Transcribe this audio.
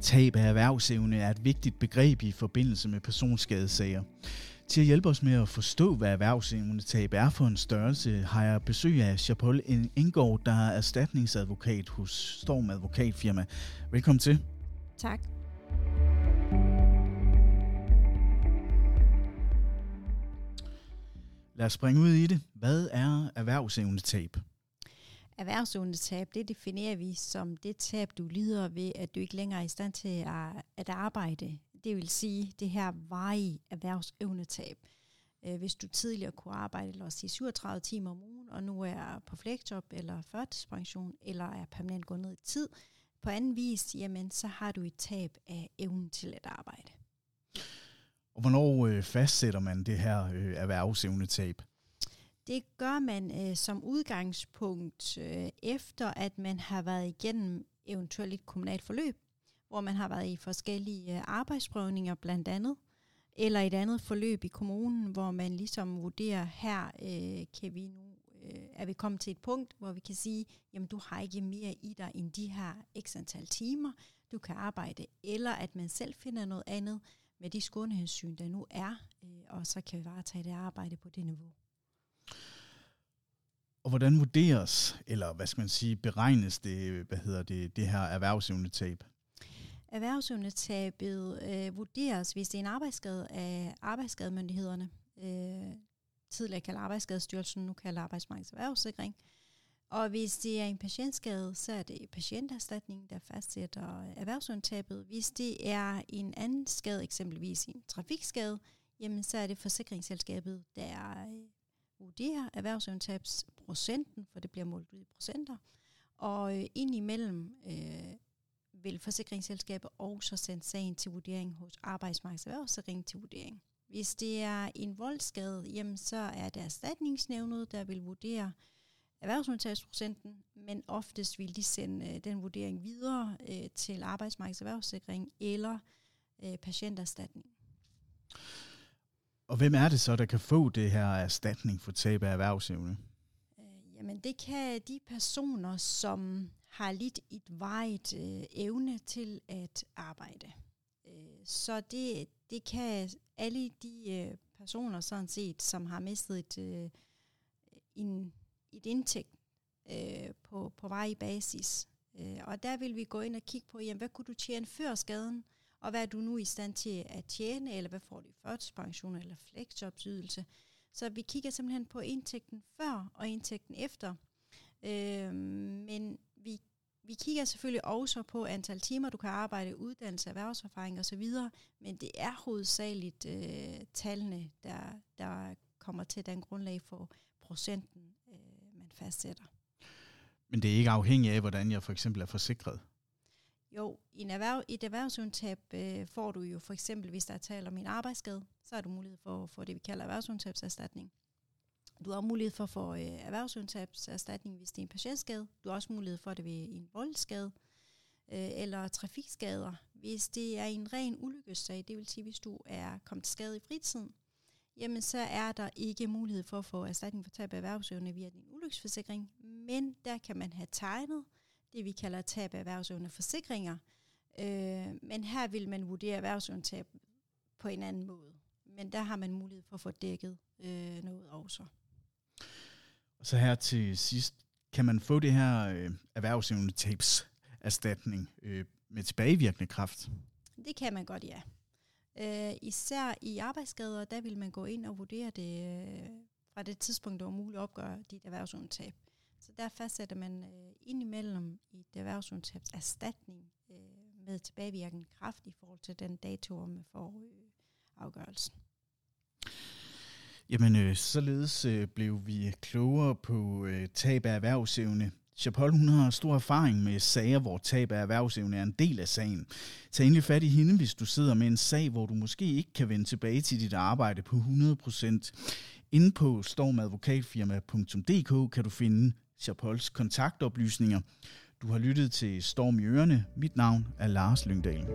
Tab af erhvervsevne er et vigtigt begreb i forbindelse med personskadesager. Til at hjælpe os med at forstå, hvad erhvervsevnetab er for en størrelse, har jeg besøg af Chapol Indgaard, der er erstatningsadvokat hos Storm Advokatfirma. Velkommen til. Tak. Lad os springe ud i det. Hvad er erhvervsevnetab? Erhvervsevnetab, det definerer vi som det tab, du lider ved, at du ikke længere er i stand til at, at arbejde. Det vil sige det her varige erhvervsevnetab. Øh, hvis du tidligere kunne arbejde, lad os sige 37 timer om ugen, og nu er på fleksjob eller førtidspension, eller er permanent gået ned i tid, på anden vis, jamen, så har du et tab af evnen til at arbejde. Og hvornår øh, fastsætter man det her øh, erhvervsevnetab? Det gør man øh, som udgangspunkt øh, efter, at man har været igennem eventuelt et kommunalt forløb, hvor man har været i forskellige øh, arbejdsprøvninger blandt andet, eller et andet forløb i kommunen, hvor man ligesom vurderer, her øh, kan vi nu, øh, er vi kommet til et punkt, hvor vi kan sige, jamen du har ikke mere i dig end de her x antal timer, du kan arbejde, eller at man selv finder noget andet med de skånehensyn, der nu er, øh, og så kan vi varetage det arbejde på det niveau. Og hvordan vurderes, eller hvad skal man sige, beregnes det, hvad hedder det, det her erhvervsevnetab? Erhvervsevnetabet øh, vurderes, hvis det er en arbejdsskade af arbejdsskademyndighederne, øh, tidligere kalder Arbejdsskadestyrelsen, nu kalder Arbejdsmarkedets Erhvervssikring. Og hvis det er en patientskade, så er det patienterstatningen, der fastsætter erhvervsundtabet. Hvis det er en anden skade, eksempelvis en trafikskade, jamen så er det forsikringsselskabet, der øh, vurderer erhvervsundtabs procenten, for det bliver målt ud i procenter. Og øh, indimellem øh, vil forsikringsselskabet også sende sagen til vurdering hos Arbejdsmarkedets Erhvervssikring til vurdering. Hvis det er en voldsskade, jamen så er det erstatningsnævnet, der vil vurdere erhvervsundtagelsesprocenten, men oftest vil de sende øh, den vurdering videre øh, til Arbejdsmarkedets Erhvervssikring eller øh, patienterstatning. Og hvem er det så, der kan få det her erstatning for tab af erhvervsevne? Det kan de personer, som har lidt et vejet øh, evne til at arbejde. Øh, så det, det kan alle de øh, personer sådan set, som har mistet et, øh, en, et indtægt øh, på, på vej basis. Øh, og der vil vi gå ind og kigge på, jamen, hvad kunne du tjene før skaden, og hvad er du nu i stand til at tjene, eller hvad får du i førtidspension eller flexjobsydelse. Så vi kigger simpelthen på indtægten før og indtægten efter. Øh, men vi vi kigger selvfølgelig også på antal timer, du kan arbejde, uddannelse, erhvervserfaring osv., men det er hovedsageligt øh, tallene, der, der kommer til den grundlag for procenten, øh, man fastsætter. Men det er ikke afhængigt af, hvordan jeg for eksempel er forsikret? Jo, i en erhverv, i et erhvervsundtab øh, får du jo for eksempel, hvis der er tale om en arbejdsskade, så har du mulighed for at få det, vi kalder erhvervsundtabserstatning. Du har mulighed for at få øh, erhvervsundtabserstatning, hvis det er en patientskade. Du har også mulighed for det ved en voldsskade øh, eller trafikskader. Hvis det er en ren ulykkessag, det vil sige, hvis du er kommet til skade i fritiden, jamen så er der ikke mulighed for at få erstatning for tab af erhvervsevne via din ulykkesforsikring, men der kan man have tegnet det, vi kalder tab af erhvervsevne forsikringer, øh, men her vil man vurdere erhvervsevnetab på en anden måde. Men der har man mulighed for at få dækket øh, noget også. Og så her til sidst, kan man få det her øh, erhvervsevne tabs erstatning øh, med tilbagevirkende kraft? Det kan man godt, ja. Øh, især i arbejdsskader, der vil man gå ind og vurdere det øh, fra det tidspunkt, det var muligt at opgøre dit erhvervsundtab. Så der fastsætter man øh, indimellem et erhvervsundtabs erstatning øh, med tilbagevirkende kraft i forhold til den dato, hvor man får øh, afgørelsen. Jamen, øh, således øh, blev vi klogere på øh, tab af erhvervsevne. Chapol, hun har stor erfaring med sager, hvor tab af erhvervsevne er en del af sagen. Tag endelig fat i hende, hvis du sidder med en sag, hvor du måske ikke kan vende tilbage til dit arbejde på 100%. Inde på stormadvokatfirma.dk kan du finde Chapols kontaktoplysninger. Du har lyttet til Storm i Ørene. Mit navn er Lars Lyngdal.